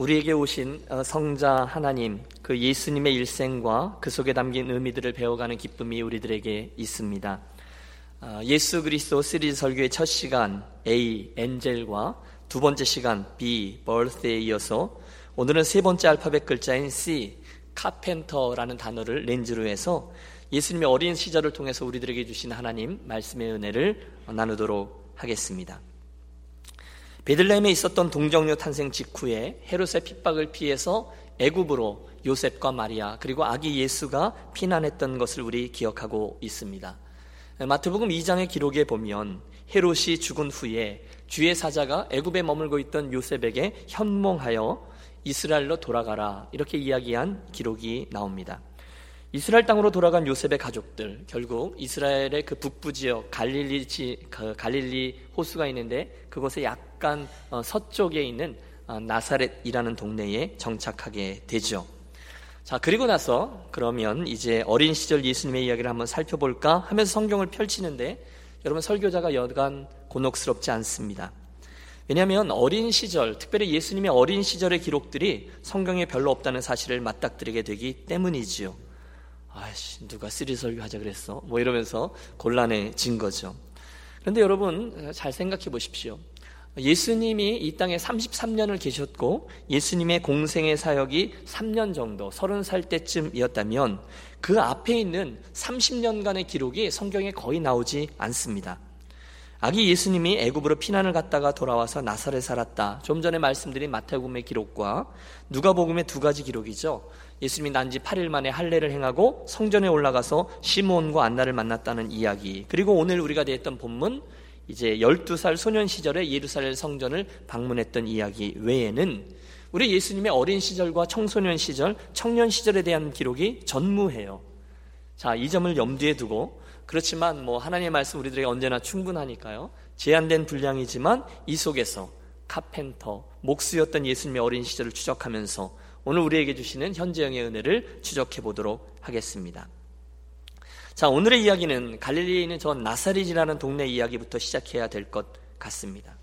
우리에게 오신 어, 성자 하나님, 그 예수님의 일생과 그 속에 담긴 의미들을 배워가는 기쁨이 우리들에게 있습니다. 어, 예수 그리스도 시리즈 설교의 첫 시간 A, 엔젤과 두 번째 시간 B, birth에 이어서 오늘은 세 번째 알파벳 글자인 C, 카펜터라는 단어를 렌즈로 해서 예수님의 어린 시절을 통해서 우리들에게 주신 하나님 말씀의 은혜를 나누도록 하겠습니다. 베들레헴에 있었던 동정녀 탄생 직후에 헤롯의 핍박을 피해서 애굽으로 요셉과 마리아 그리고 아기 예수가 피난했던 것을 우리 기억하고 있습니다. 마태복음 2장의 기록에 보면 헤롯이 죽은 후에 주의 사자가 애굽에 머물고 있던 요셉에게 현몽하여 이스라엘로 돌아가라 이렇게 이야기한 기록이 나옵니다. 이스라엘 땅으로 돌아간 요셉의 가족들 결국 이스라엘의 그 북부 지역 갈릴리 그 갈릴리 호수가 있는데 그곳에 약간 어, 서쪽에 있는 어, 나사렛이라는 동네에 정착하게 되죠. 자 그리고 나서 그러면 이제 어린 시절 예수님의 이야기를 한번 살펴볼까 하면서 성경을 펼치는데 여러분 설교자가 여간 곤혹스럽지 않습니다. 왜냐하면 어린 시절, 특별히 예수님의 어린 시절의 기록들이 성경에 별로 없다는 사실을 맞닥뜨리게 되기 때문이지요. 아이씨, 누가 시리즈 설교하자 그랬어? 뭐 이러면서 곤란해진 거죠. 그런데 여러분, 잘 생각해 보십시오. 예수님이 이 땅에 33년을 계셨고 예수님의 공생애 사역이 3년 정도, 30살 때쯤이었다면 그 앞에 있는 30년간의 기록이 성경에 거의 나오지 않습니다. 아기 예수님이 애굽으로 피난을 갔다가 돌아와서 나사렛 살았다. 좀 전에 말씀드린 마태복음의 기록과 누가복음의 두 가지 기록이죠. 예수님이 난 지 8일 만에 할례를 행하고 성전에 올라가서 시몬과 안나를 만났다는 이야기. 그리고 오늘 우리가 대했던 본문 이제 12살 소년 시절에 예루살렘 성전을 방문했던 이야기 외에는 우리 예수님의 어린 시절과 청소년 시절, 청년 시절에 대한 기록이 전무해요. 자, 이 점을 염두에 두고 그렇지만 뭐 하나님의 말씀 우리들에게 언제나 충분하니까요. 제한된 분량이지만 이 속에서 카펜터, 목수였던 예수님의 어린 시절을 추적하면서 오늘 우리에게 주시는 현재형의 은혜를 추적해 보도록 하겠습니다. 자, 오늘의 이야기는 갈릴리에 있는 저 나사렛이라는 동네 이야기부터 시작해야 될 것 같습니다.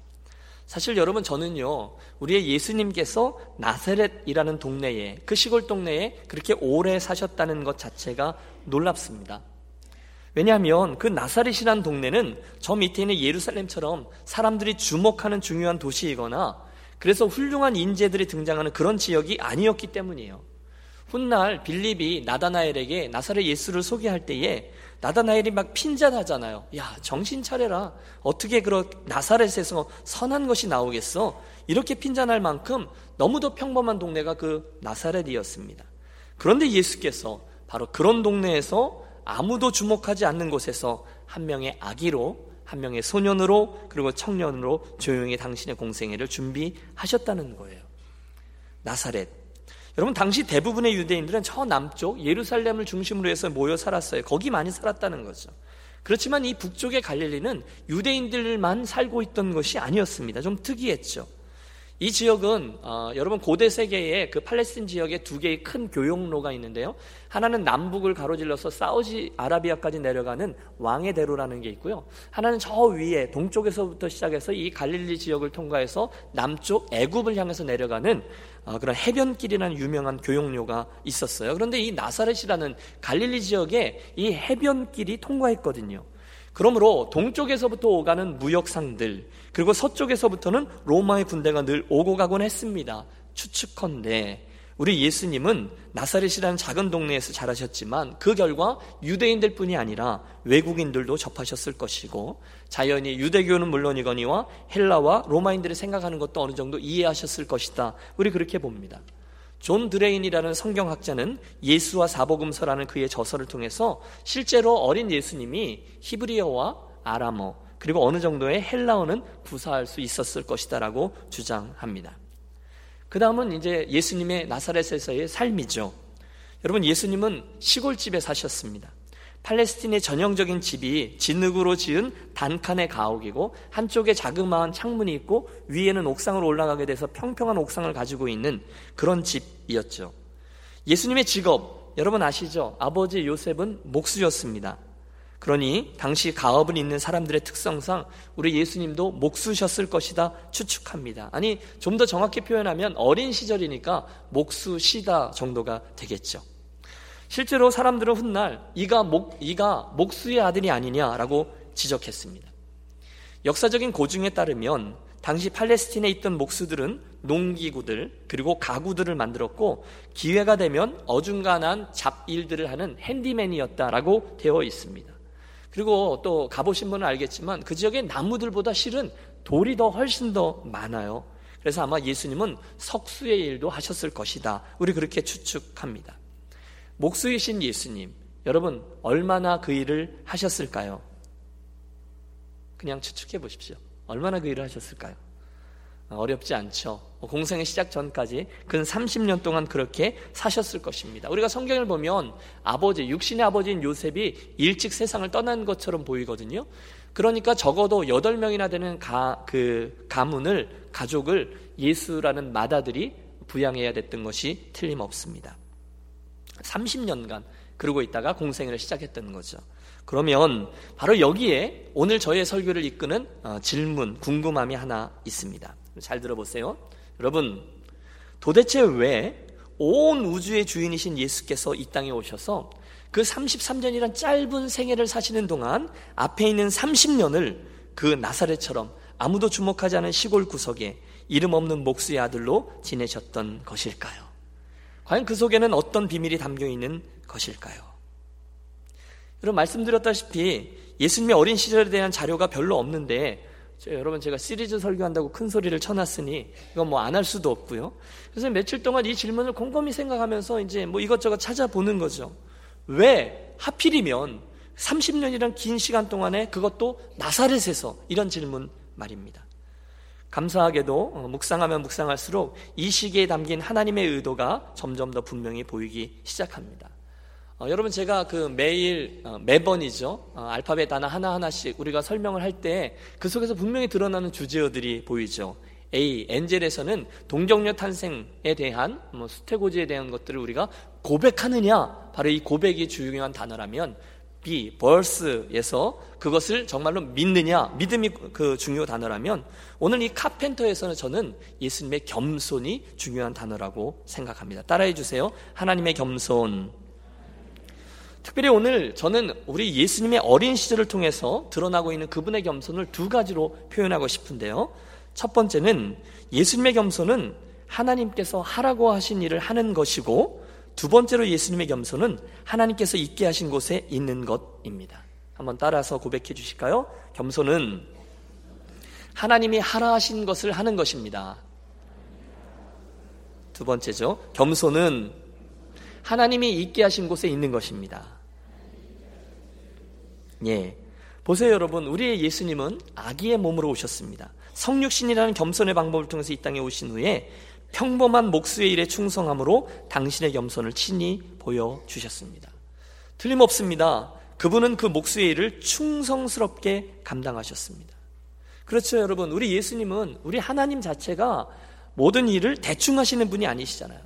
사실 여러분 저는요, 우리의 예수님께서 나사렛이라는 동네에, 그 시골 동네에 그렇게 오래 사셨다는 것 자체가 놀랍습니다. 왜냐하면 그 나사렛이라는 동네는 저 밑에 있는 예루살렘처럼 사람들이 주목하는 중요한 도시이거나 그래서 훌륭한 인재들이 등장하는 그런 지역이 아니었기 때문이에요. 훗날 빌립이 나다나엘에게 나사렛 예수를 소개할 때에 나다나엘이 막 핀잔하잖아요. 야, 정신 차려라. 어떻게 그런 나사렛에서 선한 것이 나오겠어? 이렇게 핀잔할 만큼 너무도 평범한 동네가 그 나사렛이었습니다. 그런데 예수께서 바로 그런 동네에서 아무도 주목하지 않는 곳에서 한 명의 아기로 한 명의 소년으로 그리고 청년으로 조용히 당신의 공생애를 준비하셨다는 거예요. 나사렛. 여러분 당시 대부분의 유대인들은 저 남쪽 예루살렘을 중심으로 해서 모여 살았어요. 거기 많이 살았다는 거죠. 그렇지만 이 북쪽의 갈릴리는 유대인들만 살고 있던 것이 아니었습니다. 좀 특이했죠. 이 지역은 어, 여러분 고대 세계에 그 팔레스틴 지역에 두 개의 큰 교역로가 있는데요. 하나는 남북을 가로질러서 사우지 아라비아까지 내려가는 왕의 대로라는 게 있고요. 하나는 저 위에 동쪽에서부터 시작해서 이 갈릴리 지역을 통과해서 남쪽 애굽을 향해서 내려가는 어, 그런 해변길이라는 유명한 교역로가 있었어요. 그런데 이 나사렛이라는 갈릴리 지역에 이 해변길이 통과했거든요. 그러므로 동쪽에서부터 오가는 무역상들 그리고 서쪽에서부터는 로마의 군대가 늘 오고 가곤 했습니다. 추측컨대 우리 예수님은 나사렛이라는 작은 동네에서 자라셨지만 그 결과 유대인들 뿐이 아니라 외국인들도 접하셨을 것이고 자연히 유대교는 물론이거니와 헬라와 로마인들이 생각하는 것도 어느 정도 이해하셨을 것이다. 우리 그렇게 봅니다. 존 드레인이라는 성경학자는 예수와 사복음서라는 그의 저서를 통해서 실제로 어린 예수님이 히브리어와 아람어 그리고 어느 정도의 헬라어는 구사할 수 있었을 것이다라고 주장합니다. 그 다음은 이제 예수님의 나사렛에서의 삶이죠. 여러분 예수님은 시골집에 사셨습니다. 팔레스틴의 전형적인 집이 진흙으로 지은 단칸의 가옥이고 한쪽에 자그마한 창문이 있고 위에는 옥상으로 올라가게 돼서 평평한 옥상을 가지고 있는 그런 집이었죠. 예수님의 직업 여러분 아시죠? 아버지 요셉은 목수였습니다. 그러니 당시 가업을 잇는 사람들의 특성상 우리 예수님도 목수셨을 것이다 추측합니다. 아니 좀 더 정확히 표현하면 어린 시절이니까 목수시다 정도가 되겠죠. 실제로 사람들은 훗날 이가 목 이가 목수의 아들이 아니냐라고 지적했습니다. 역사적인 고증에 따르면 당시 팔레스틴에 있던 목수들은 농기구들 그리고 가구들을 만들었고 기회가 되면 어중간한 잡일들을 하는 핸디맨이었다라고 되어 있습니다. 그리고 또 가보신 분은 알겠지만 그 지역의 나무들보다 실은 돌이 더 훨씬 더 많아요. 그래서 아마 예수님은 석수의 일도 하셨을 것이다. 우리 그렇게 추측합니다. 목수이신 예수님, 여러분 얼마나 그 일을 하셨을까요? 그냥 추측해 보십시오. 얼마나 그 일을 하셨을까요? 어렵지 않죠. 공생의 시작 전까지 근 30년 동안 그렇게 사셨을 것입니다. 우리가 성경을 보면 아버지, 육신의 아버지인 요셉이 일찍 세상을 떠난 것처럼 보이거든요. 그러니까 적어도 8명이나 되는 가, 그 가문을, 가족을 예수라는 맏아들이 부양해야 됐던 것이 틀림없습니다. 30년간 그러고 있다가 공생을 시작했던 거죠. 그러면 바로 여기에 오늘 저의 설교를 이끄는 어, 질문, 궁금함이 하나 있습니다. 잘 들어보세요. 여러분, 도대체 왜 온 우주의 주인이신 예수께서 이 땅에 오셔서 그 33년이란 짧은 생애를 사시는 동안 앞에 있는 30년을 그 나사렛처럼 아무도 주목하지 않은 시골 구석에 이름 없는 목수의 아들로 지내셨던 것일까요? 과연 그 속에는 어떤 비밀이 담겨 있는 것일까요? 여러분 말씀드렸다시피 예수님의 어린 시절에 대한 자료가 별로 없는데 여러분 제가 시리즈 설교한다고 큰 소리를 쳐놨으니 이건 뭐 안 할 수도 없고요. 그래서 며칠 동안 이 질문을 곰곰이 생각하면서 이제 뭐 이것저것 찾아보는 거죠. 왜 하필이면 30년이란 긴 시간 동안에 그것도 나사렛에서 이런 질문 말입니다. 감사하게도 어, 묵상하면 묵상할수록 이 시기에 담긴 하나님의 의도가 점점 더 분명히 보이기 시작합니다. 어, 여러분 제가 그 매일 어, 매번이죠 어, 알파벳 단어 하나 하나씩 우리가 설명을 할 때 그 속에서 분명히 드러나는 주제어들이 보이죠. A 엔젤에서는 동정녀 탄생에 대한 뭐 수태고지에 대한 것들을 우리가 고백하느냐 바로 이 고백이 중요한 단어라면 B 벌스에서 그것을 정말로 믿느냐 믿음이 그 중요 단어라면 오늘 이 카펜터에서는 저는 예수님의 겸손이 중요한 단어라고 생각합니다. 따라해 주세요. 하나님의 겸손. 특별히 오늘 저는 우리 예수님의 어린 시절을 통해서 드러나고 있는 그분의 겸손을 두 가지로 표현하고 싶은데요. 첫 번째는 예수님의 겸손은 하나님께서 하라고 하신 일을 하는 것이고 두 번째로 예수님의 겸손은 하나님께서 있게 하신 곳에 있는 것입니다. 한번 따라서 고백해 주실까요? 겸손은 하나님이 하라 하신 것을 하는 것입니다. 두 번째죠. 겸손은 하나님이 있게 하신 곳에 있는 것입니다. 예. 보세요, 여러분. 우리의 예수님은 아기의 몸으로 오셨습니다. 성육신이라는 겸손의 방법을 통해서 이 땅에 오신 후에 평범한 목수의 일에 충성함으로 당신의 겸손을 친히 보여주셨습니다. 틀림없습니다. 그분은 그 목수의 일을 충성스럽게 감당하셨습니다. 그렇죠, 여러분. 우리 예수님은 우리 하나님 자체가 모든 일을 대충 하시는 분이 아니시잖아요.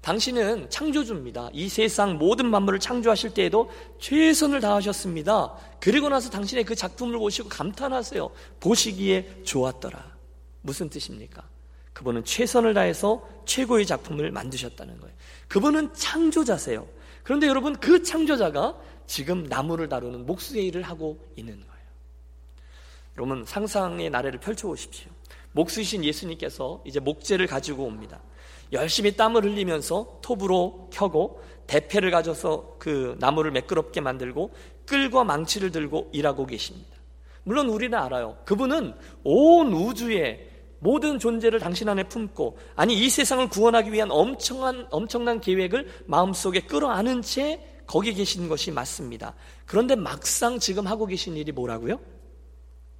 당신은 창조주입니다. 이 세상 모든 만물을 창조하실 때에도 최선을 다하셨습니다. 그리고 나서 당신의 그 작품을 보시고 감탄하세요. 보시기에 좋았더라. 무슨 뜻입니까? 그분은 최선을 다해서 최고의 작품을 만드셨다는 거예요. 그분은 창조자세요. 그런데 여러분 그 창조자가 지금 나무를 다루는 목수의 일을 하고 있는 거예요. 여러분 상상의 나래를 펼쳐 보십시오. 목수이신 예수님께서 이제 목재를 가지고 옵니다. 열심히 땀을 흘리면서 톱으로 켜고 대패를 가져서 그 나무를 매끄럽게 만들고 끌과 망치를 들고 일하고 계십니다. 물론 우리는 알아요. 그분은 온 우주의 모든 존재를 당신 안에 품고 아니 이 세상을 구원하기 위한 엄청난 엄청난 계획을 마음속에 끌어안은 채 거기 계신 것이 맞습니다. 그런데 막상 지금 하고 계신 일이 뭐라고요?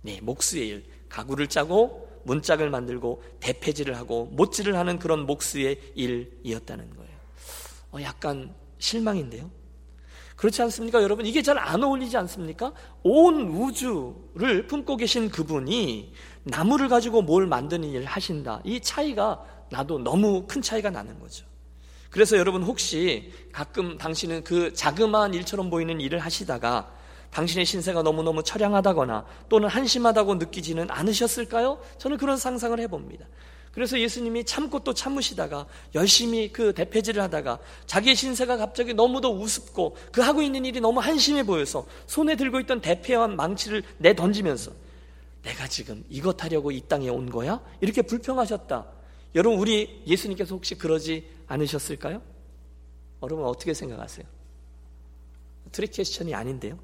네, 목수의 일. 가구를 짜고 문짝을 만들고 대패질을 하고 못질을 하는 그런 목수의 일이었다는 거예요. 어, 약간 실망인데요. 그렇지 않습니까? 여러분, 이게 잘 안 어울리지 않습니까? 온 우주를 품고 계신 그분이 나무를 가지고 뭘 만드는 일을 하신다. 이 차이가 나도 너무 큰 차이가 나는 거죠. 그래서 여러분 혹시 가끔 당신은 그 자그마한 일처럼 보이는 일을 하시다가 당신의 신세가 너무너무 처량하다거나 또는 한심하다고 느끼지는 않으셨을까요? 저는 그런 상상을 해봅니다. 그래서 예수님이 참고 또 참으시다가 열심히 그 대패질을 하다가 자기의 신세가 갑자기 너무도 우습고 그 하고 있는 일이 너무 한심해 보여서 손에 들고 있던 대패와 망치를 내 던지면서 내가 지금 이것 하려고 이 땅에 온 거야? 이렇게 불평하셨다. 여러분 우리 예수님께서 혹시 그러지 않으셨을까요? 여러분 어떻게 생각하세요? trick question이 아닌데요.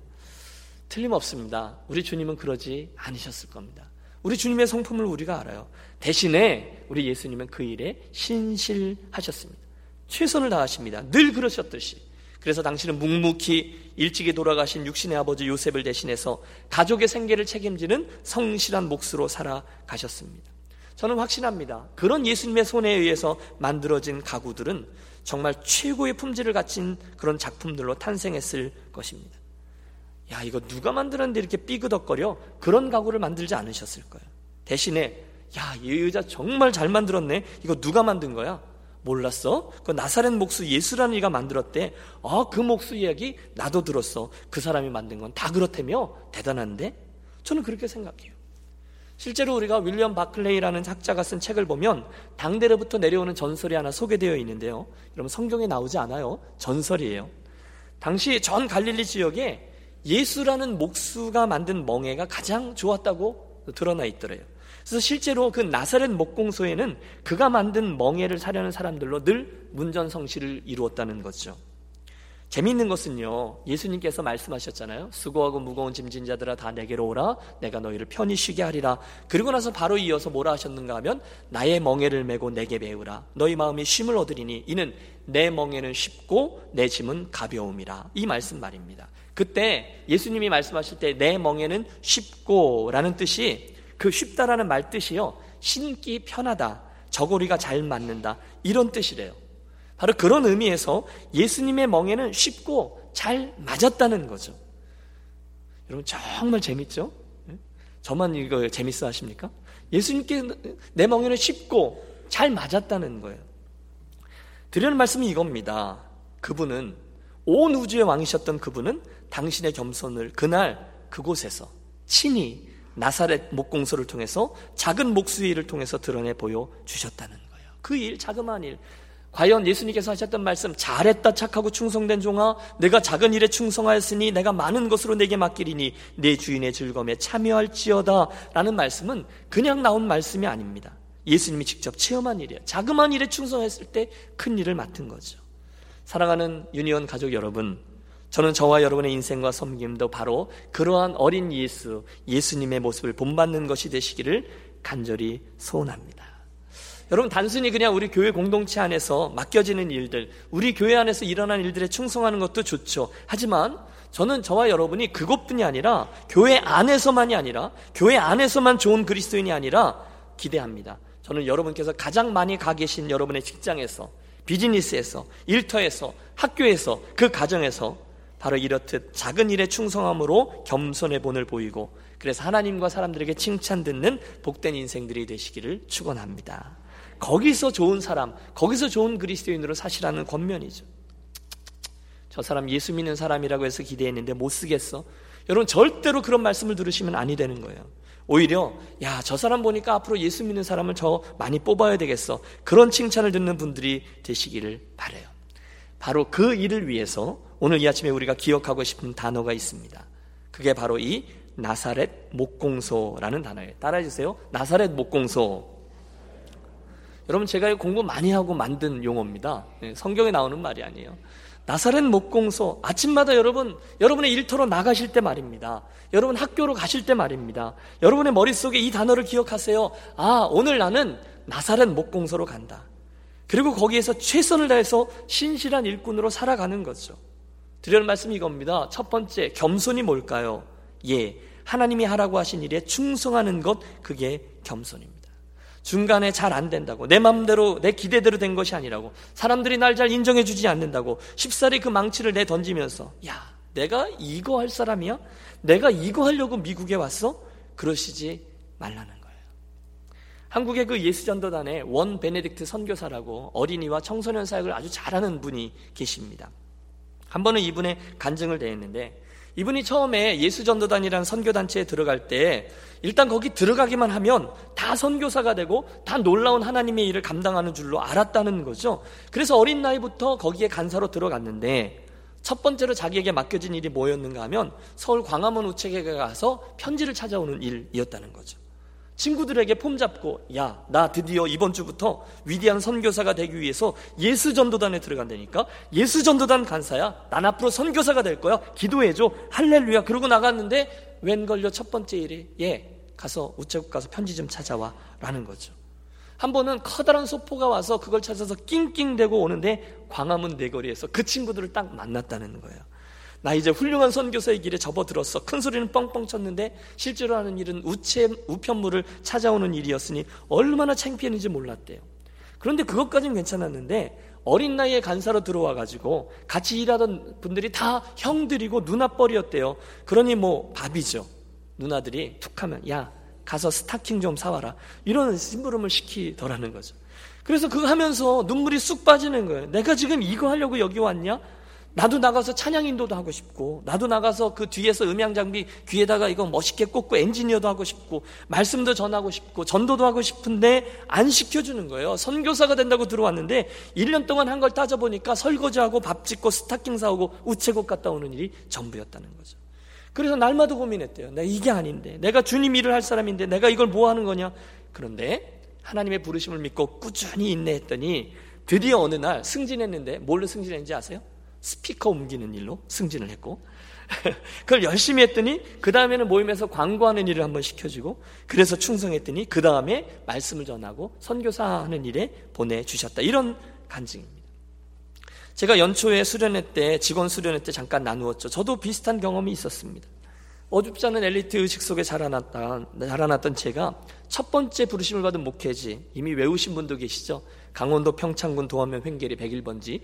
틀림없습니다. 우리 주님은 그러지 않으셨을 겁니다. 우리 주님의 성품을 우리가 알아요. 대신에 우리 예수님은 그 일에 신실하셨습니다. 최선을 다하십니다. 늘 그러셨듯이. 그래서 당신은 묵묵히 일찍이 돌아가신 육신의 아버지 요셉을 대신해서 가족의 생계를 책임지는 성실한 몫으로 살아가셨습니다. 저는 확신합니다. 그런 예수님의 손에 의해서 만들어진 가구들은 정말 최고의 품질을 갖춘 그런 작품들로 탄생했을 것입니다. 야, 이거 누가 만들었는데 이렇게 삐그덕거려? 그런 가구를 만들지 않으셨을 거예요. 대신에, 야, 이 의자 정말 잘 만들었네? 이거 누가 만든 거야? 몰랐어? 그 나사렛 목수 예수라는 이가 만들었대. 아, 그 목수 이야기 나도 들었어. 그 사람이 만든 건 다 그렇다며? 대단한데? 저는 그렇게 생각해요. 실제로 우리가 윌리엄 바클레이라는 학자가 쓴 책을 보면 당대로부터 내려오는 전설이 하나 소개되어 있는데요. 여러분 성경에 나오지 않아요. 전설이에요. 당시 전 갈릴리 지역에 예수라는 목수가 만든 멍에가 가장 좋았다고 드러나 있더래요. 그래서 실제로 그 나사렛 목공소에는 그가 만든 멍에를 사려는 사람들로 늘 문전성시를 이루었다는 거죠. 재미있는 것은요, 예수님께서 말씀하셨잖아요. 수고하고 무거운 짐진 자들아 다 내게로 오라. 내가 너희를 편히 쉬게 하리라. 그리고 나서 바로 이어서 뭐라 하셨는가 하면 나의 멍에를 메고 내게 배우라. 너희 마음이 쉼을 얻으리니 이는 내 멍에는 쉽고 내 짐은 가벼움이라. 이 말씀 말입니다. 그때 예수님이 말씀하실 때 내 멍에는 쉽고라는 뜻이 그 쉽다라는 말 뜻이요. 신기 편하다. 저고리가 잘 맞는다. 이런 뜻이래요. 바로 그런 의미에서 예수님의 멍에는 쉽고 잘 맞았다는 거죠. 여러분 정말 재밌죠? 예? 저만 이거 재밌어 하십니까? 예수님께 내 멍에는 쉽고 잘 맞았다는 거예요. 드리는 말씀이 이겁니다. 그분은 온 우주의 왕이셨던 그분은 당신의 겸손을 그날 그곳에서 친히 나사렛 목공소를 통해서 작은 목수의 일을 통해서 드러내 보여 주셨다는 거예요. 그 일, 자그마한 일. 과연 예수님께서 하셨던 말씀, 잘했다 착하고 충성된 종아, 내가 작은 일에 충성하였으니 내가 많은 것으로 내게 맡기리니 내 주인의 즐거움에 참여할지어다 라는 말씀은 그냥 나온 말씀이 아닙니다. 예수님이 직접 체험한 일이에요. 자그마한 일에 충성했을 때 큰 일을 맡은 거죠. 사랑하는 유니온 가족 여러분, 저는 저와 여러분의 인생과 섬김도 바로 그러한 어린 예수, 예수님의 모습을 본받는 것이 되시기를 간절히 소원합니다. 여러분 단순히 그냥 우리 교회 공동체 안에서 맡겨지는 일들, 우리 교회 안에서 일어난 일들에 충성하는 것도 좋죠. 하지만 저는 저와 여러분이 그것뿐이 아니라 교회 안에서만이 아니라 교회 안에서만 좋은 그리스도인이 아니라 기대합니다. 저는 여러분께서 가장 많이 가 계신 여러분의 직장에서 비즈니스에서 일터에서 학교에서 그 가정에서 바로 이렇듯 작은 일에 충성함으로 겸손의 본을 보이고 그래서 하나님과 사람들에게 칭찬 듣는 복된 인생들이 되시기를 축원합니다. 거기서 좋은 사람, 거기서 좋은 그리스도인으로 사시라는 권면이죠. 저 사람 예수 믿는 사람이라고 해서 기대했는데 못 쓰겠어. 여러분 절대로 그런 말씀을 들으시면 아니 되는 거예요. 오히려 야, 저 사람 보니까 앞으로 예수 믿는 사람을 저 많이 뽑아야 되겠어. 그런 칭찬을 듣는 분들이 되시기를 바래요. 바로 그 일을 위해서 오늘 이 아침에 우리가 기억하고 싶은 단어가 있습니다. 그게 바로 이 나사렛 목공소라는 단어예요. 따라해 주세요. 나사렛 목공소. 여러분 제가 공부 많이 하고 만든 용어입니다. 네, 성경에 나오는 말이 아니에요. 나사렛 목공소 아침마다 여러분 여러분의 일터로 나가실 때 말입니다. 여러분 학교로 가실 때 말입니다. 여러분의 머릿속에 이 단어를 기억하세요. 아, 오늘 나는 나사렛 목공소로 간다. 그리고 거기에서 최선을 다해서 신실한 일꾼으로 살아가는 거죠. 드리는 말씀이 이겁니다. 첫 번째, 겸손이 뭘까요? 예. 하나님이 하라고 하신 일에 충성하는 것, 그게 겸손입니다. 중간에 잘 안 된다고 내 마음대로 내 기대대로 된 것이 아니라고 사람들이 날 잘 인정해 주지 않는다고 쉽사리 그 망치를 내 던지면서 야 내가 이거 할 사람이야? 내가 이거 하려고 미국에 왔어? 그러시지 말라는 거예요. 한국의 그 예수전도단에 원 베네딕트 선교사라고 어린이와 청소년 사역을 아주 잘하는 분이 계십니다. 한 번은 이분의 간증을 대했는데 이분이 처음에 예수전도단이라는 선교단체에 들어갈 때 일단 거기 들어가기만 하면 다 선교사가 되고 다 놀라운 하나님의 일을 감당하는 줄로 알았다는 거죠. 그래서 어린 나이부터 거기에 간사로 들어갔는데 첫 번째로 자기에게 맡겨진 일이 뭐였는가 하면 서울 광화문 우체국에 가서 편지를 찾아오는 일이었다는 거죠. 친구들에게 폼 잡고 야 나 드디어 이번 주부터 위대한 선교사가 되기 위해서 예수 전도단에 들어간다니까? 예수 전도단 간사야? 난 앞으로 선교사가 될 거야. 기도해줘. 할렐루야. 그러고 나갔는데 웬걸요? 첫 번째 일이? 예 가서 우체국 가서 편지 좀 찾아와. 라는 거죠. 한 번은 커다란 소포가 와서 그걸 찾아서 낑낑대고 오는데 광화문 내거리에서 그 친구들을 딱 만났다는 거예요 나 이제 훌륭한 선교사의 길에 접어들었어. 큰 소리는 뻥뻥 쳤는데 실제로 하는 일은 우체 우편물을 찾아오는 일이었으니 얼마나 창피했는지 몰랐대요. 그런데 그것까지는 괜찮았는데 어린 나이에 간사로 들어와 가지고 같이 일하던 분들이 다 형들이고 누나뻘이었대요. 그러니 뭐 밥이죠. 누나들이 툭 하면 야 가서 스타킹 좀 사와라 이런 심부름을 시키더라는 거죠. 그래서 그거 하면서 눈물이 쑥 빠지는 거예요. 내가 지금 이거 하려고 여기 왔냐? 나도 나가서 찬양 인도도 하고 싶고, 나도 나가서 그 뒤에서 음향 장비 귀에다가 이거 멋있게 꽂고 엔지니어도 하고 싶고, 말씀도 전하고 싶고, 전도도 하고 싶은데 안 시켜주는 거예요. 선교사가 된다고 들어왔는데 1년 동안 한 걸 따져보니까 설거지하고 밥 짓고 스타킹 사오고 우체국 갔다 오는 일이 전부였다는 거죠. 그래서 날마다 고민했대요. 내가 이게 아닌데, 내가 주님 일을 할 사람인데 내가 이걸 뭐 하는 거냐? 그런데 하나님의 부르심을 믿고 꾸준히 인내했더니 드디어 어느 날 승진했는데 뭘로 승진했는지 아세요? 스피커 옮기는 일로 승진을 했고 그걸 열심히 했더니 그 다음에는 모임에서 광고하는 일을 한번 시켜주고 그래서 충성했더니 그 다음에 말씀을 전하고 선교사 하는 일에 보내주셨다. 이런 간증입니다. 제가 연초에 수련회 때 직원 수련회 때 잠깐 나누었죠. 저도 비슷한 경험이 있었습니다. 어줍지 않은 엘리트 의식 속에 자라났던, 자라났던 제가 첫 번째 부르심을 받은 목회지 이미 외우신 분도 계시죠? 강원도 평창군 도안면 횡계리 101번지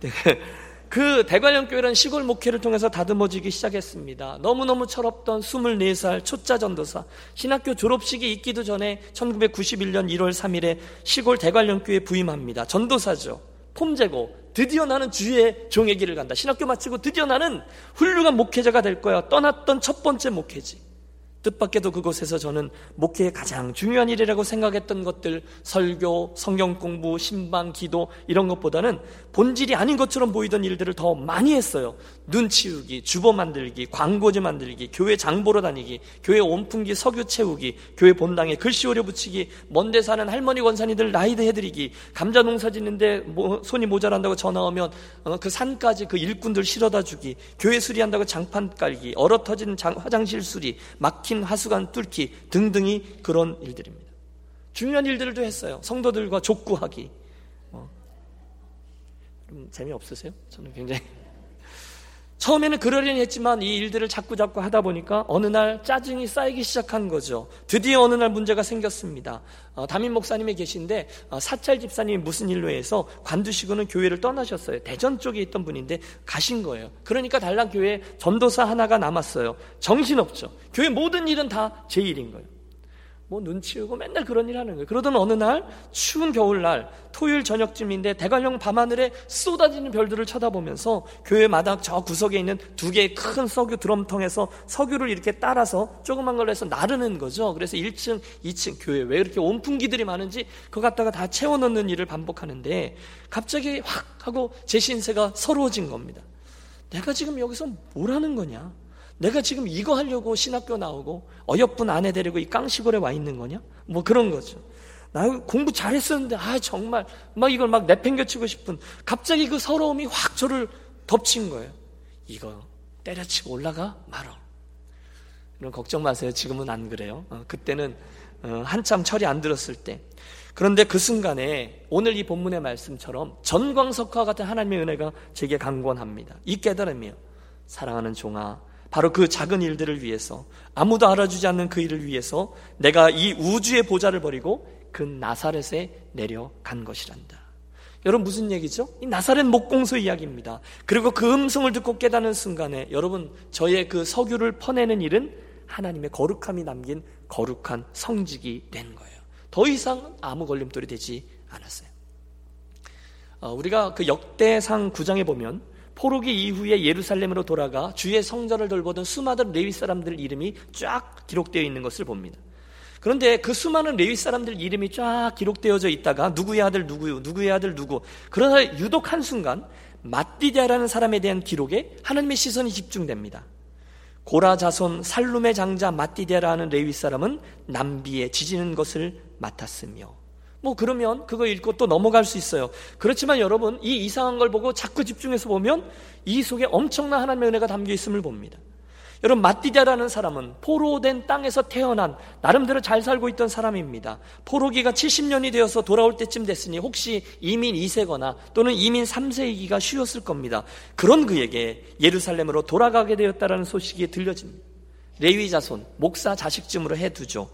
그 대관령 교회라는 시골 목회를 통해서 다듬어지기 시작했습니다. 너무너무 철없던 24살 초짜 전도사. 신학교 졸업식이 있기도 전에 1991년 1월 3일에 시골 대관령 교회에 부임합니다. 전도사죠. 폼재고 드디어 나는 주의 종의 길을 간다. 신학교 마치고 드디어 나는 훌륭한 목회자가 될 거야. 떠났던 첫 번째 목회지. 뜻밖에도 그곳에서 저는 목회의 가장 중요한 일이라고 생각했던 것들, 설교, 성경 공부, 신방, 기도, 이런 것보다는 본질이 아닌 것처럼 보이던 일들을 더 많이 했어요. 눈 치우기, 주보 만들기, 광고지 만들기, 교회 장보러 다니기, 교회 온풍기 석유 채우기, 교회 본당에 글씨 오려 붙이기, 먼데 사는 할머니 권사님들 라이드 해드리기, 감자 농사 짓는데 뭐 손이 모자란다고 전화 오면 어, 그 산까지 그 일꾼들 실어다 주기, 교회 수리한다고 장판 깔기, 얼어 터진 장, 화장실 수리, 막힌 하수관 뚫기 등등이 그런 일들입니다. 중요한 일들도 했어요. 성도들과 족구하기. 어. 재미없으세요? 저는 굉장히 처음에는 그러려니 했지만 이 일들을 자꾸 자꾸 하다 보니까 어느 날 짜증이 쌓이기 시작한 거죠. 드디어 어느 날 문제가 생겼습니다. 어, 담임 목사님이 계신데 어, 사찰 집사님이 무슨 일로 해서 관두시고는 교회를 떠나셨어요. 대전 쪽에 있던 분인데 가신 거예요. 그러니까 달랑 교회 전도사 하나가 남았어요. 정신없죠. 교회 모든 일은 다 제 일인 거예요. 뭐 눈 치우고 맨날 그런 일 하는 거예요. 그러던 어느 날 추운 겨울날 토요일 저녁쯤인데 대관령 밤하늘에 쏟아지는 별들을 쳐다보면서 교회 마당 저 구석에 있는 두 개의 큰 석유 드럼통에서 석유를 이렇게 따라서 조그만 걸로 해서 나르는 거죠. 그래서 1층, 2층 교회 왜 이렇게 온풍기들이 많은지 그거 갖다가 다 채워 넣는 일을 반복하는데 갑자기 확 하고 제 신세가 서러워진 겁니다. 내가 지금 여기서 뭘 하는 거냐? 내가 지금 이거 하려고 신학교 나오고 어여쁜 아내 데리고 이 깡시골에 와 있는 거냐? 뭐 그런 거죠. 나 공부 잘했었는데 아 정말 막 이걸 막 내팽겨치고 싶은 갑자기 그 서러움이 확 저를 덮친 거예요. 이거 때려치고 올라가 말어. 이런 걱정 마세요. 지금은 안 그래요. 어, 그때는 어, 한참 철이 안 들었을 때. 그런데 그 순간에 오늘 이 본문의 말씀처럼 전광석화 같은 하나님의 은혜가 제게 강권합니다. 이 깨달음이요. 사랑하는 종아, 바로 그 작은 일들을 위해서 아무도 알아주지 않는 그 일을 위해서 내가 이 우주의 보좌를 버리고 그 나사렛에 내려간 것이란다. 여러분 무슨 얘기죠? 이 나사렛 목공소 이야기입니다. 그리고 그 음성을 듣고 깨닫는 순간에 여러분 저의 그 석유를 퍼내는 일은 하나님의 거룩함이 남긴 거룩한 성직이 된 거예요. 더 이상 아무 걸림돌이 되지 않았어요. 어, 우리가 그 역대상 9장에 보면 포로기 이후에 예루살렘으로 돌아가 주의 성전을 돌보던 수많은 레위 사람들 이름이 쫙 기록되어 있는 것을 봅니다. 그런데 그 수많은 레위 사람들 이름이 쫙 기록되어져 있다가 누구의 아들 누구요, 누구의 아들 누구. 그러나 유독 한순간 마띠디아라는 사람에 대한 기록에 하나님의 시선이 집중됩니다. 고라 자손 살룸의 장자 마띠디아라는 레위 사람은 남비에 지지는 것을 맡았으며 뭐 그러면 그거 읽고 또 넘어갈 수 있어요. 그렇지만 여러분 이 이상한 걸 보고 자꾸 집중해서 보면 이 속에 엄청난 하나님의 은혜가 담겨 있음을 봅니다. 여러분 마띠디아라는 사람은 포로된 땅에서 태어난 나름대로 잘 살고 있던 사람입니다. 포로기가 70년이 되어서 돌아올 때쯤 됐으니 혹시 이민 2세거나 또는 이민 3세이기가 쉬웠을 겁니다. 그런 그에게 예루살렘으로 돌아가게 되었다라는 소식이 들려집니다. 레위 자손, 목사 자식쯤으로 해두죠.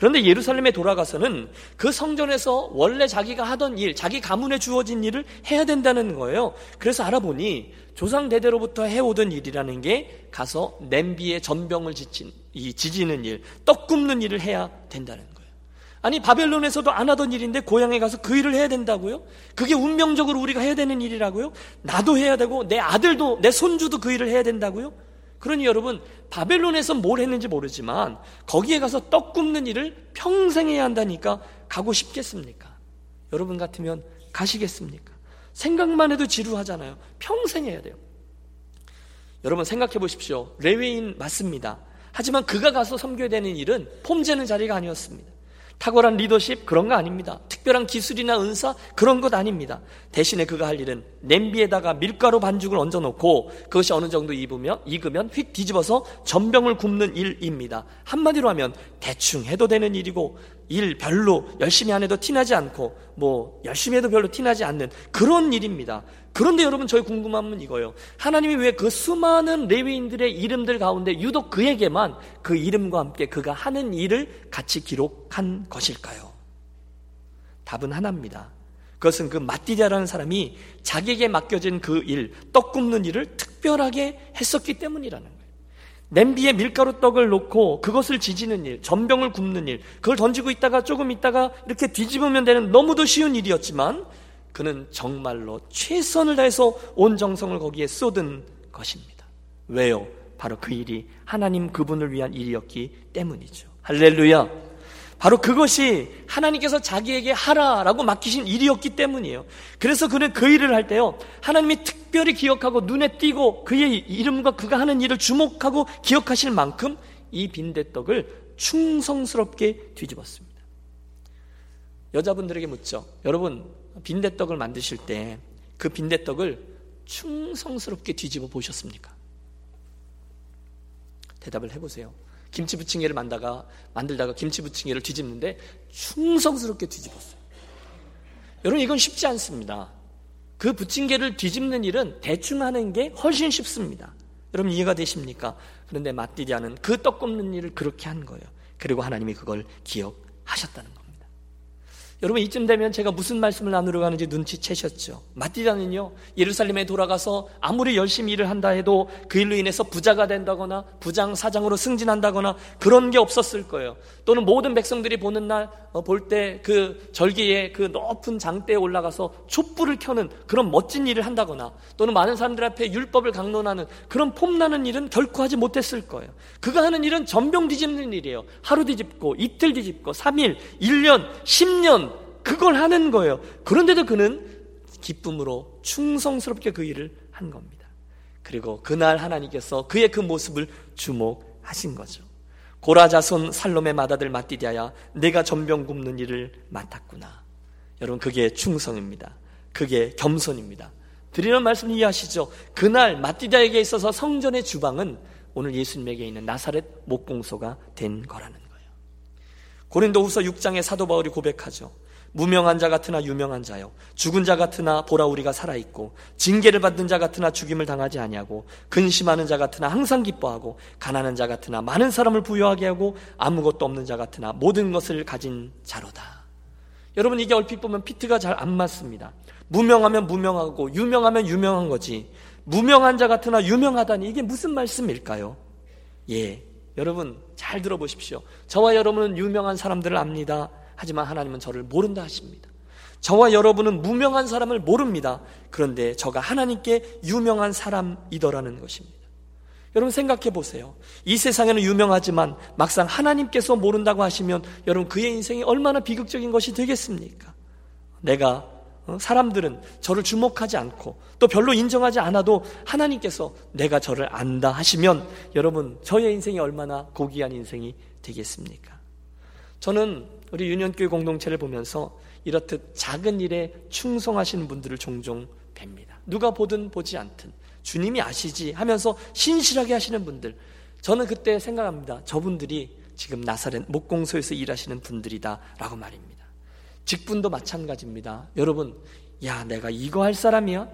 그런데 예루살렘에 돌아가서는 그 성전에서 원래 자기가 하던 일, 자기 가문에 주어진 일을 해야 된다는 거예요. 그래서 알아보니 조상 대대로부터 해오던 일이라는 게 가서 냄비에 전병을 지친, 이 지지는 일, 떡 굽는 일을 해야 된다는 거예요. 아니 바벨론에서도 안 하던 일인데 고향에 가서 그 일을 해야 된다고요? 그게 운명적으로 우리가 해야 되는 일이라고요? 나도 해야 되고 내 아들도 내 손주도 그 일을 해야 된다고요? 그러니 여러분 바벨론에서 뭘 했는지 모르지만 거기에 가서 떡 굽는 일을 평생 해야 한다니까 가고 싶겠습니까? 여러분 같으면 가시겠습니까? 생각만 해도 지루하잖아요. 평생 해야 돼요. 여러분 생각해 보십시오. 레웨인 맞습니다. 하지만 그가 가서 섬겨야 되는 일은 폼 재는 자리가 아니었습니다. 탁월한 리더십 그런 거 아닙니다. 특별한 기술이나 은사 그런 것 아닙니다. 대신에 그가 할 일은 냄비에다가 밀가루 반죽을 얹어 놓고 그것이 어느 정도 익으면 익으면 휙 뒤집어서 전병을 굽는 일입니다. 한마디로 하면 대충 해도 되는 일이고 일 별로 열심히 안 해도 티나지 않고 뭐 열심히 해도 별로 티나지 않는 그런 일입니다. 그런데 여러분 저희 궁금함은 이거예요. 하나님이 왜 그 수많은 레위인들의 이름들 가운데 유독 그에게만 그 이름과 함께 그가 하는 일을 같이 기록한 것일까요? 답은 하나입니다. 그것은 그 마띠디아라는 사람이 자기에게 맡겨진 그 일, 떡 굽는 일을 특별하게 했었기 때문이라는 거예요. 냄비에 밀가루 떡을 놓고 그것을 지지는 일, 전병을 굽는 일, 그걸 던지고 있다가 조금 있다가 이렇게 뒤집으면 되는 너무도 쉬운 일이었지만 그는 정말로 최선을 다해서 온 정성을 거기에 쏟은 것입니다. 왜요? 바로 그 일이 하나님 그분을 위한 일이었기 때문이죠. 할렐루야. 바로 그것이 하나님께서 자기에게 하라라고 맡기신 일이었기 때문이에요. 그래서 그는 그 일을 할 때요. 하나님이 특별히 기억하고 눈에 띄고 그의 이름과 그가 하는 일을 주목하고 기억하실 만큼 이 빈대떡을 충성스럽게 뒤집었습니다. 여자분들에게 묻죠. 여러분, 빈대떡을 만드실 때 그 빈대떡을 충성스럽게 뒤집어 보셨습니까? 대답을 해보세요. 김치 부침개를 만다가 만들다가 김치 부침개를 뒤집는데 충성스럽게 뒤집었어요. 여러분 이건 쉽지 않습니다. 그 부침개를 뒤집는 일은 대충 하는 게 훨씬 쉽습니다. 여러분 이해가 되십니까? 그런데 마띠디아는 그 떡 굽는 일을 그렇게 한 거예요. 그리고 하나님이 그걸 기억하셨다는 겁니다. 여러분 이쯤 되면 제가 무슨 말씀을 나누려 하는지 눈치채셨죠? 마띠다는요 예루살렘에 돌아가서 아무리 열심히 일을 한다 해도 그 일로 인해서 부자가 된다거나 부장 사장으로 승진한다거나 그런 게 없었을 거예요. 또는 모든 백성들이 보는 날 볼 때그 어, 절기에 그 높은 장대에 올라가서 촛불을 켜는 그런 멋진 일을 한다거나 또는 많은 사람들 앞에 율법을 강론하는 그런 폼나는 일은 결코 하지 못했을 거예요. 그가 하는 일은 전병 뒤집는 일이에요. 하루 뒤집고 이틀 뒤집고 3일, 1년, 10년 그걸 하는 거예요. 그런데도 그는 기쁨으로 충성스럽게 그 일을 한 겁니다. 그리고 그날 하나님께서 그의 그 모습을 주목하신 거죠. 고라자손 살롬의 맏아들 마띠디아야 내가 전병 굽는 일을 맡았구나. 여러분 그게 충성입니다. 그게 겸손입니다. 드리는 말씀 이해하시죠? 그날 마띠디아에게 있어서 성전의 주방은 오늘 예수님에게 있는 나사렛 목공소가 된 거라는 거예요. 고린도후서 6장의 사도 바울이 고백하죠. 무명한 자 같으나 유명한 자요 죽은 자 같으나 보라 우리가 살아 있고 징계를 받는 자 같으나 죽임을 당하지 아니하고 근심하는 자 같으나 항상 기뻐하고 가난한 자 같으나 많은 사람을 부유하게 하고 아무것도 없는 자 같으나 모든 것을 가진 자로다. 여러분 이게 얼핏 보면 피트가 잘 안 맞습니다. 무명하면 무명하고 유명하면 유명한 거지. 무명한 자 같으나 유명하다니 이게 무슨 말씀일까요? 예. 여러분 잘 들어보십시오. 저와 여러분은 유명한 사람들을 압니다. 하지만 하나님은 저를 모른다 하십니다. 저와 여러분은 무명한 사람을 모릅니다. 그런데 저가 하나님께 유명한 사람이더라는 것입니다. 여러분 생각해 보세요. 이 세상에는 유명하지만 막상 하나님께서 모른다고 하시면 여러분 그의 인생이 얼마나 비극적인 것이 되겠습니까? 내가 어, 사람들은 저를 주목하지 않고 또 별로 인정하지 않아도 하나님께서 내가 저를 안다 하시면 여러분 저의 인생이 얼마나 고귀한 인생이 되겠습니까? 저는 우리 유년교회 공동체를 보면서 이렇듯 작은 일에 충성하시는 분들을 종종 뵙니다. 누가 보든 보지 않든 주님이 아시지 하면서 신실하게 하시는 분들. 저는 그때 생각합니다. 저분들이 지금 나사렛 목공소에서 일하시는 분들이다라고 말입니다. 직분도 마찬가지입니다. 여러분, 야, 내가 이거 할 사람이야?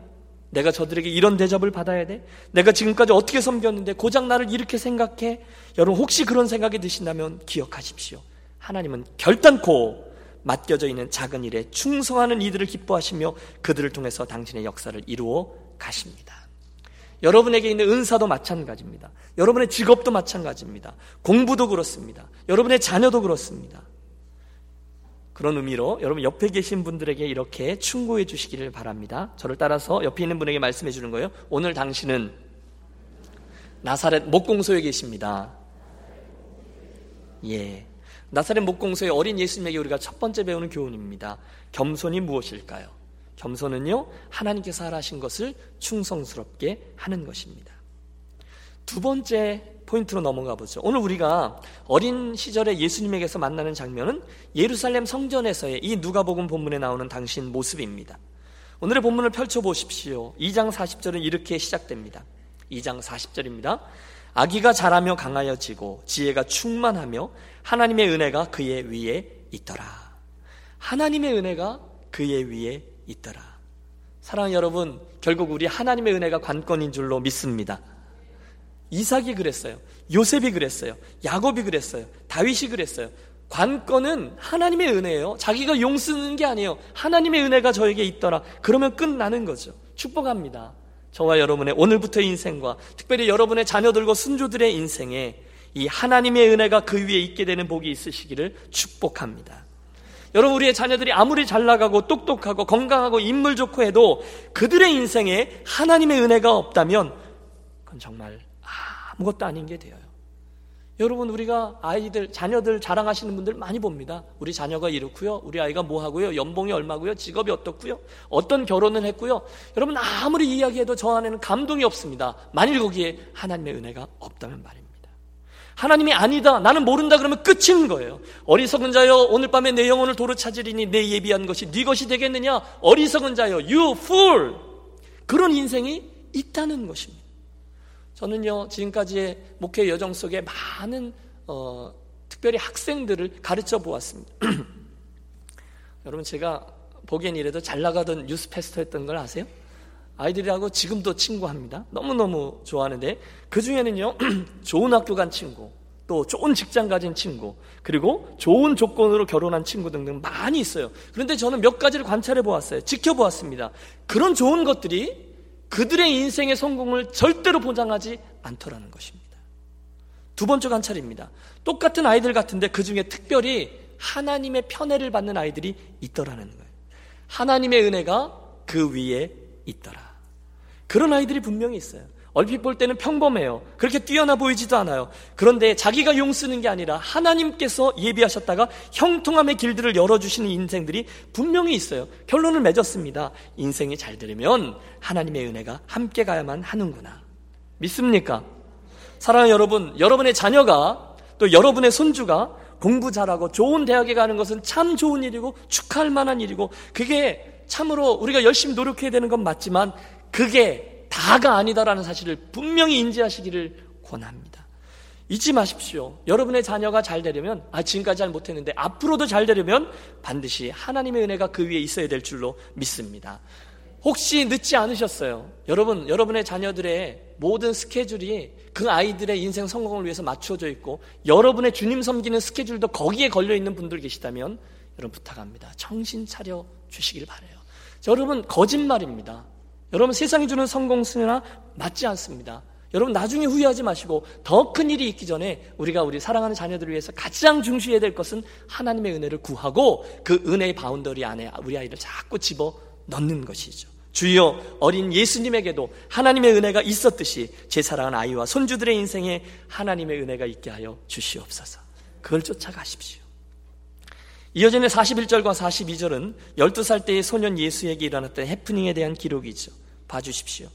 내가 저들에게 이런 대접을 받아야 돼? 내가 지금까지 어떻게 섬겼는데 고작 나를 이렇게 생각해? 여러분 혹시 그런 생각이 드신다면 기억하십시오. 하나님은 결단코 맡겨져 있는 작은 일에 충성하는 이들을 기뻐하시며 그들을 통해서 당신의 역사를 이루어 가십니다. 여러분에게 있는 은사도 마찬가지입니다. 여러분의 직업도 마찬가지입니다. 공부도 그렇습니다. 여러분의 자녀도 그렇습니다. 그런 의미로 여러분 옆에 계신 분들에게 이렇게 충고해 주시기를 바랍니다. 저를 따라서 옆에 있는 분에게 말씀해 주는 거예요. 오늘 당신은 나사렛 목공소에 계십니다. 예. 나사렛 목공소의 어린 예수님에게 우리가 첫 번째 배우는 교훈입니다. 겸손이 무엇일까요? 겸손은요, 하나님께서 하라신 것을 충성스럽게 하는 것입니다. 두 번째 포인트로 넘어가 보죠. 오늘 우리가 어린 시절에 예수님에게서 만나는 장면은 예루살렘 성전에서의 이 누가복음 본문에 나오는 당신 모습입니다. 오늘의 본문을 펼쳐 보십시오. 2장 40절은 이렇게 시작됩니다. 2장 40절입니다. 아기가 자라며 강하여지고 지혜가 충만하며 하나님의 은혜가 그의 위에 있더라. 하나님의 은혜가 그의 위에 있더라. 사랑하는 여러분, 결국 우리 하나님의 은혜가 관건인 줄로 믿습니다. 이삭이 그랬어요. 요셉이 그랬어요. 야곱이 그랬어요. 다윗이 그랬어요. 관건은 하나님의 은혜예요. 자기가 용 쓰는 게 아니에요. 하나님의 은혜가 저에게 있더라. 그러면 끝나는 거죠. 축복합니다. 저와 여러분의 오늘부터의 인생과 특별히 여러분의 자녀들과 순조들의 인생에 이 하나님의 은혜가 그 위에 있게 되는 복이 있으시기를 축복합니다. 여러분 우리의 자녀들이 아무리 잘 나가고 똑똑하고 건강하고 인물 좋고 해도 그들의 인생에 하나님의 은혜가 없다면 그건 정말 아무것도 아닌 게 되어요. 여러분 우리가 아이들 자녀들 자랑하시는 분들 많이 봅니다. 우리 자녀가 이렇고요. 우리 아이가 뭐 하고요. 연봉이 얼마고요. 직업이 어떻고요. 어떤 결혼을 했고요. 여러분 아무리 이야기해도 저 안에는 감동이 없습니다. 만일 거기에 하나님의 은혜가 없다면 말입니다. 하나님이 아니다. 나는 모른다 그러면 끝인 거예요. 어리석은 자여 오늘 밤에 내 영혼을 도로 찾으리니 내 예비한 것이 네 것이 되겠느냐? 어리석은 자여 you fool. 그런 인생이 있다는 것입니다. 저는요, 지금까지의 목회 여정 속에 많은, 어, 특별히 학생들을 가르쳐 보았습니다. 여러분, 제가 보기엔 이래도 잘 나가던 뉴스 패스터 했던 걸 아세요? 아이들하고 지금도 친구합니다. 너무너무 좋아하는데, 그 중에는요, 좋은 학교 간 친구, 또 좋은 직장 가진 친구, 그리고 좋은 조건으로 결혼한 친구 등등 많이 있어요. 그런데 저는 몇 가지를 관찰해 보았어요. 지켜보았습니다. 그런 좋은 것들이 그들의 인생의 성공을 절대로 보장하지 않더라는 것입니다. 두 번째 관찰입니다. 똑같은 아이들 같은데 그 중에 특별히 하나님의 편애를 받는 아이들이 있더라는 거예요. 하나님의 은혜가 그 위에 있더라. 그런 아이들이 분명히 있어요. 얼핏 볼 때는 평범해요. 그렇게 뛰어나 보이지도 않아요. 그런데 자기가 용 쓰는 게 아니라 하나님께서 예비하셨다가 형통함의 길들을 열어주시는 인생들이 분명히 있어요. 결론을 맺었습니다. 인생이 잘 되려면 하나님의 은혜가 함께 가야만 하는구나. 믿습니까? 사랑하는 여러분, 여러분의 자녀가 또 여러분의 손주가 공부 잘하고 좋은 대학에 가는 것은 참 좋은 일이고 축하할 만한 일이고 그게 참으로 우리가 열심히 노력해야 되는 건 맞지만 그게 다가 아니다라는 사실을 분명히 인지하시기를 권합니다. 잊지 마십시오. 여러분의 자녀가 잘 되려면, 아, 지금까지 잘 못했는데, 앞으로도 잘 되려면 반드시 하나님의 은혜가 그 위에 있어야 될 줄로 믿습니다. 혹시 늦지 않으셨어요? 여러분, 여러분의 자녀들의 모든 스케줄이 그 아이들의 인생 성공을 위해서 맞추어져 있고, 여러분의 주님 섬기는 스케줄도 거기에 걸려 있는 분들 계시다면, 여러분 부탁합니다. 정신 차려 주시길 바래요. 여러분, 거짓말입니다. 여러분 세상이 주는 성공 수나 맞지 않습니다. 여러분 나중에 후회하지 마시고 더 큰 일이 있기 전에 우리가 우리 사랑하는 자녀들을 위해서 가장 중시해야 될 것은 하나님의 은혜를 구하고 그 은혜의 boundary 안에 우리 아이를 자꾸 집어 넣는 것이죠. 주여 어린 예수님에게도 하나님의 은혜가 있었듯이 제 사랑하는 아이와 손주들의 인생에 하나님의 은혜가 있게 하여 주시옵소서. 그걸 쫓아가십시오. 이어지는 41절과 42절은 12살 때의 소년 예수에게 일어났던 해프닝에 대한 기록이죠. 봐주십시오.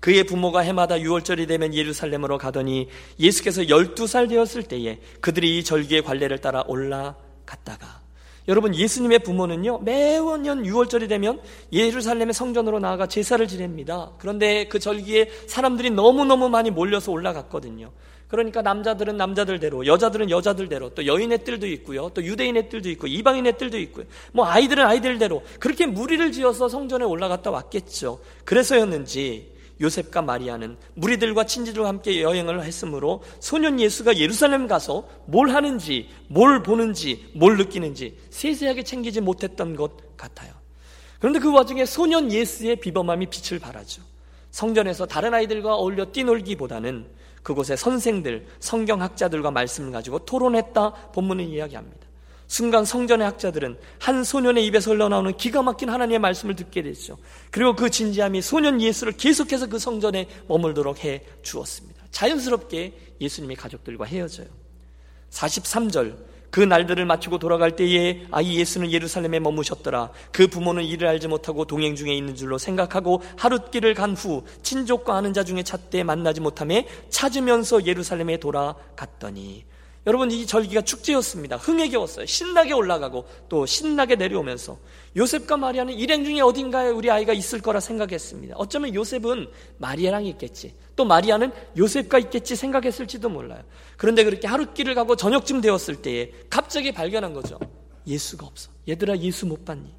그의 부모가 해마다 6월절이 되면 예루살렘으로 가더니 예수께서 12살 되었을 때에 그들이 이 절기의 관례를 따라 올라갔다가 여러분 예수님의 부모는요 매년 6월절이 되면 예루살렘의 성전으로 나아가 제사를 지냅니다. 그런데 그 절기에 사람들이 너무너무 많이 몰려서 올라갔거든요. 그러니까 남자들은 남자들대로, 여자들은 여자들대로, 또 여인의 뜰도 있고요, 또 유대인의 뜰도 있고, 이방인의 뜰도 있고요. 뭐 아이들은 아이들대로 그렇게 무리를 지어서 성전에 올라갔다 왔겠죠. 그래서였는지 요셉과 마리아는 무리들과 친지들과 함께 여행을 했으므로 소년 예수가 예루살렘 가서 뭘 하는지, 뭘 보는지, 뭘 느끼는지 세세하게 챙기지 못했던 것 같아요. 그런데 그 와중에 소년 예수의 비범함이 빛을 발하죠. 성전에서 다른 아이들과 어울려 뛰놀기보다는 그곳의 선생들, 성경학자들과 말씀을 가지고 토론했다 본문은 이야기합니다. 순간 성전의 학자들은 한 소년의 입에서 흘러나오는 기가 막힌 하나님의 말씀을 듣게 됐죠. 그리고 그 진지함이 소년 예수를 계속해서 그 성전에 머물도록 해 주었습니다. 자연스럽게 예수님이 가족들과 헤어져요. 43절 그 날들을 마치고 돌아갈 때에 아이 예수는 예루살렘에 머무셨더라. 그 부모는 이를 알지 못하고 동행 중에 있는 줄로 생각하고 하룻길을 간 후 친족과 아는 자 중에 찾되 만나지 못함에 찾으면서 예루살렘에 돌아갔더니 여러분 이 절기가 축제였습니다. 흥에 겨웠어요. 신나게 올라가고 또 신나게 내려오면서 요셉과 마리아는 일행 중에 어딘가에 우리 아이가 있을 거라 생각했습니다. 어쩌면 요셉은 마리아랑 있겠지. 또 마리아는 요셉과 있겠지 생각했을지도 몰라요. 그런데 그렇게 하룻길을 가고 저녁쯤 되었을 때에 갑자기 발견한 거죠. 예수가 없어. 얘들아 예수 못 봤니?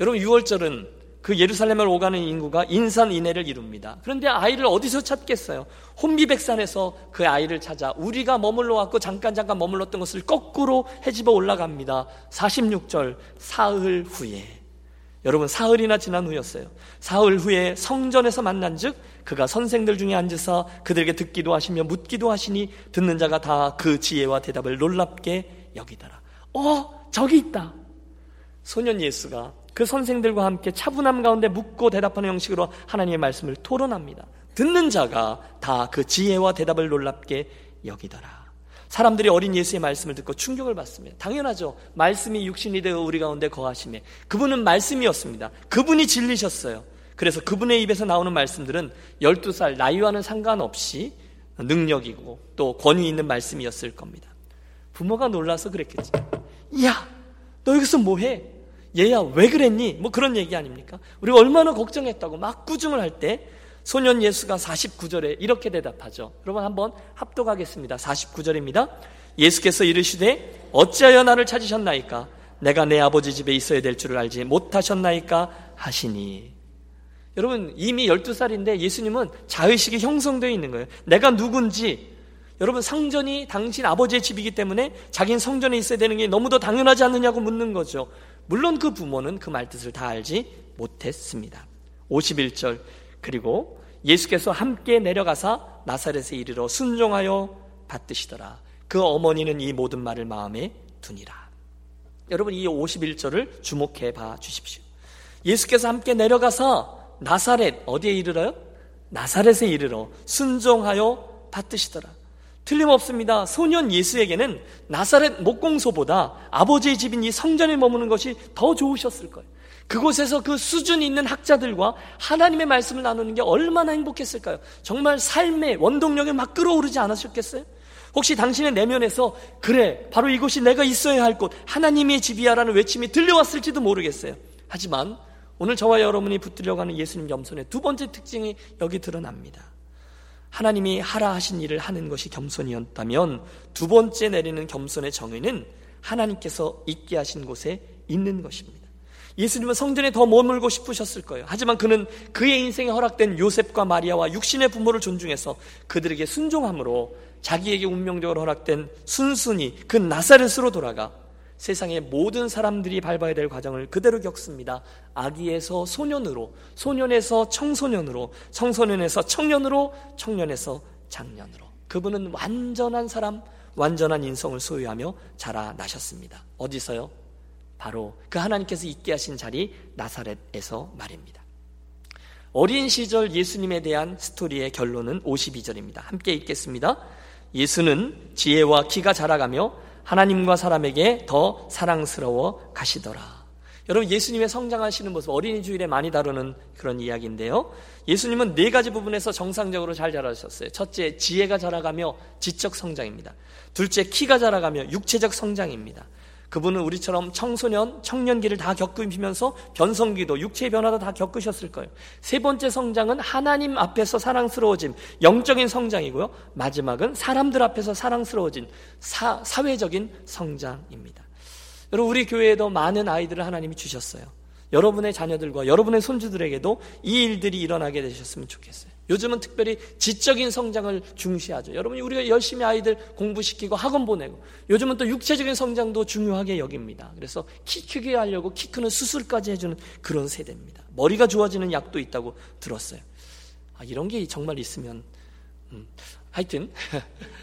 여러분 6월절은 그 예루살렘을 오가는 인구가 인산인해를 이룹니다. 그런데 아이를 어디서 찾겠어요? 혼비백산에서 그 아이를 찾아 우리가 머물러 왔고 잠깐 잠깐 머물렀던 것을 거꾸로 해집어 올라갑니다. 46절 사흘 후에 여러분 사흘이나 지난 후였어요. 사흘 후에 성전에서 만난즉 그가 선생들 중에 앉으사 그들에게 듣기도 하시며 묻기도 하시니 듣는 자가 다 그 지혜와 대답을 놀랍게 여기더라. 어 저기 있다. 소년 예수가 그 선생들과 함께 차분함 가운데 묻고 대답하는 형식으로 하나님의 말씀을 토론합니다. 듣는 자가 다 그 지혜와 대답을 놀랍게 여기더라. 사람들이 어린 예수의 말씀을 듣고 충격을 받습니다. 당연하죠. 말씀이 육신이 되어 우리 가운데 거하심에 그분은 말씀이었습니다. 그분이 진리셨어요. 그래서 그분의 입에서 나오는 말씀들은 12살 나이와는 상관없이 능력이고 또 권위 있는 말씀이었을 겁니다. 부모가 놀라서 그랬겠죠. 야, 너 여기서 뭐 해? 얘야 왜 그랬니? 뭐 그런 얘기 아닙니까? 우리가 얼마나 걱정했다고 막 꾸중을 할 때 소년 예수가 49절에 이렇게 대답하죠. 여러분 한번 합독하겠습니다. 49절입니다. 예수께서 이르시되 어찌하여 나를 찾으셨나이까? 내가 내 아버지 집에 있어야 될 줄을 알지 못하셨나이까? 하시니. 여러분 이미 12살인데 예수님은 자의식이 형성되어 있는 거예요. 내가 누군지 여러분 성전이 당신 아버지의 집이기 때문에 자기는 성전에 있어야 되는 게 너무도 당연하지 않느냐고 묻는 거죠. 물론 그 부모는 그 말뜻을 다 알지 못했습니다. 51절 그리고 예수께서 함께 내려가사 나사렛에 이르러 순종하여 받드시더라. 그 어머니는 이 모든 말을 마음에 두니라. 여러분 이 51절을 주목해 봐 주십시오. 예수께서 함께 내려가서 나사렛 어디에 이르러요? 나사렛에 이르러 순종하여 받드시더라. 틀림없습니다. 소년 예수에게는 나사렛 목공소보다 아버지의 집인 이 성전에 머무는 것이 더 좋으셨을 거예요. 그곳에서 그 수준 있는 학자들과 하나님의 말씀을 나누는 게 얼마나 행복했을까요? 정말 삶의 원동력이 막 끌어오르지 않으셨겠어요? 혹시 당신의 내면에서 그래 바로 이곳이 내가 있어야 할 곳 하나님의 집이야라는 외침이 들려왔을지도 모르겠어요. 하지만 오늘 저와 여러분이 붙들려가는 예수님 겸손의 두 번째 특징이 여기 드러납니다. 하나님이 하라 하신 일을 하는 것이 겸손이었다면 두 번째 내리는 겸손의 정의는 하나님께서 있게 하신 곳에 있는 것입니다. 예수님은 성전에 더 머물고 싶으셨을 거예요. 하지만 그는 그의 인생에 허락된 요셉과 마리아와 육신의 부모를 존중해서 그들에게 순종함으로 자기에게 운명적으로 허락된 순순히 그 나사렛으로 돌아가 세상의 모든 사람들이 밟아야 될 과정을 그대로 겪습니다. 아기에서 소년으로, 소년에서 청소년으로, 청소년에서 청년으로, 청년에서 장년으로. 그분은 완전한 사람, 완전한 인성을 소유하며 자라나셨습니다. 어디서요? 바로 그 하나님께서 있게 하신 자리 나사렛에서 말입니다. 어린 시절 예수님에 대한 스토리의 결론은 52절입니다. 함께 읽겠습니다. 예수는 지혜와 키가 자라가며 하나님과 사람에게 더 사랑스러워 가시더라. 여러분 예수님의 성장하시는 모습 어린이 주일에 많이 다루는 그런 이야기인데요. 예수님은 네 가지 부분에서 정상적으로 잘 자라셨어요. 첫째, 지혜가 자라가며 지적 성장입니다. 둘째, 키가 자라가며 육체적 성장입니다. 그분은 우리처럼 청소년, 청년기를 다 겪으면서 변성기도, 육체의 변화도 다 겪으셨을 거예요. 세 번째 성장은 하나님 앞에서 사랑스러워짐, 영적인 성장이고요. 마지막은 사람들 앞에서 사랑스러워진 사, 사회적인 성장입니다. 여러분, 우리 교회에도 많은 아이들을 하나님이 주셨어요. 여러분의 자녀들과 여러분의 손주들에게도 이 일들이 일어나게 되셨으면 좋겠어요. 요즘은 특별히 지적인 성장을 중시하죠. 여러분이 우리가 열심히 아이들 공부시키고 학원 보내고 요즘은 또 육체적인 성장도 중요하게 여깁니다. 그래서 키 크게 하려고 키 크는 수술까지 해주는 그런 세대입니다. 머리가 좋아지는 약도 있다고 들었어요. 아, 이런 게 정말 있으면 음, 하여튼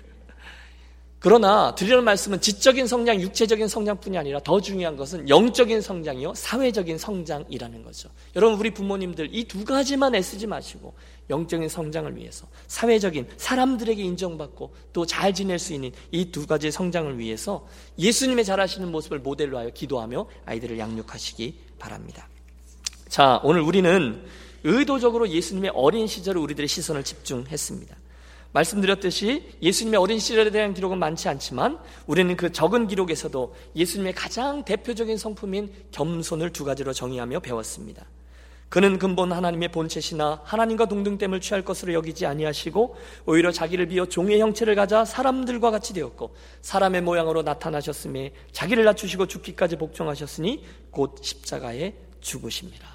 그러나 드리는 말씀은 지적인 성장, 육체적인 성장뿐이 아니라 더 중요한 것은 영적인 성장이요, 사회적인 성장이라는 거죠. 여러분, 우리 부모님들 이 두 가지만 애쓰지 마시고 영적인 성장을 위해서 사회적인 사람들에게 인정받고 또 잘 지낼 수 있는 이 두 가지 성장을 위해서 예수님의 잘하시는 모습을 모델로 하여 기도하며 아이들을 양육하시기 바랍니다. 자, 오늘 우리는 의도적으로 예수님의 어린 시절을 우리들의 시선을 집중했습니다. 말씀드렸듯이 예수님의 어린 시절에 대한 기록은 많지 않지만 우리는 그 적은 기록에서도 예수님의 가장 대표적인 성품인 겸손을 두 가지로 정의하며 배웠습니다. 그는 근본 하나님의 본체시나 하나님과 동등됨을 취할 것으로 여기지 아니하시고 오히려 자기를 비어 종의 형체를 가져 사람들과 같이 되었고 사람의 모양으로 나타나셨음에 자기를 낮추시고 죽기까지 복종하셨으니 곧 십자가에 죽으십니다.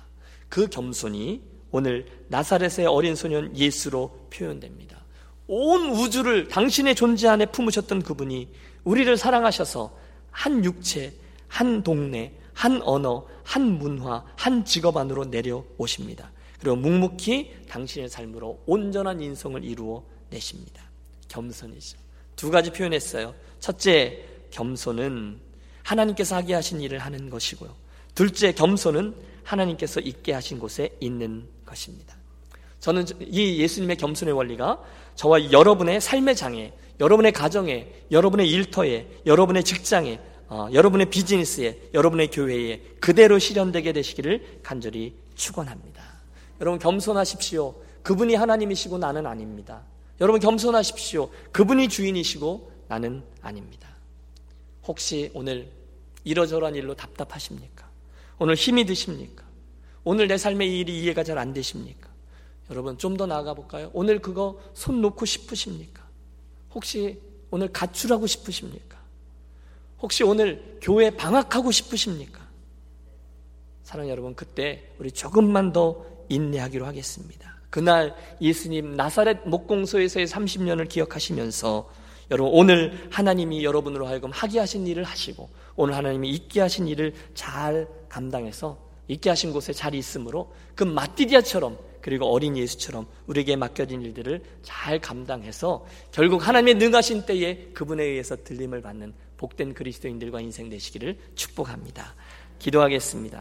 그 겸손이 오늘 나사렛의 어린 소년 예수로 표현됩니다. 온 우주를 당신의 존재 안에 품으셨던 그분이 우리를 사랑하셔서 한 육체, 한 동네, 한 언어, 한 문화, 한 직업 안으로 내려오십니다. 그리고 묵묵히 당신의 삶으로 온전한 인성을 이루어 내십니다. 겸손이죠. 두 가지 표현했어요. 첫째, 겸손은 하나님께서 하게 하신 일을 하는 것이고요. 둘째, 겸손은 하나님께서 있게 하신 곳에 있는 것입니다. 저는 이 예수님의 겸손의 원리가 저와 여러분의 삶의 장에, 여러분의 가정에, 여러분의 일터에, 여러분의 직장에, 어, 여러분의 비즈니스에, 여러분의 교회에 그대로 실현되게 되시기를 간절히 축원합니다. 여러분 겸손하십시오. 그분이 하나님이시고 나는 아닙니다. 여러분 겸손하십시오. 그분이 주인이시고 나는 아닙니다. 혹시 오늘 이러저러한 일로 답답하십니까? 오늘 힘이 드십니까? 오늘 내 삶의 일이 이해가 잘 안 되십니까? 여러분 좀 더 나아가 볼까요? 오늘 그거 손 놓고 싶으십니까? 혹시 오늘 가출하고 싶으십니까? 혹시 오늘 교회 방학하고 싶으십니까? 사랑 여러분 그때 우리 조금만 더 인내하기로 하겠습니다. 그날 예수님 나사렛 목공소에서의 30년을 기억하시면서 여러분 오늘 하나님이 여러분으로 하여금 하게 하신 일을 하시고 오늘 하나님이 있게 하신 일을 잘 감당해서 있게 하신 곳에 잘 있으므로 그 마띠디아처럼 그리고 어린 예수처럼 우리에게 맡겨진 일들을 잘 감당해서 결국 하나님의 능하신 때에 그분에 의해서 들림을 받는 복된 그리스도인들과 인생 되시기를 축복합니다. 기도하겠습니다.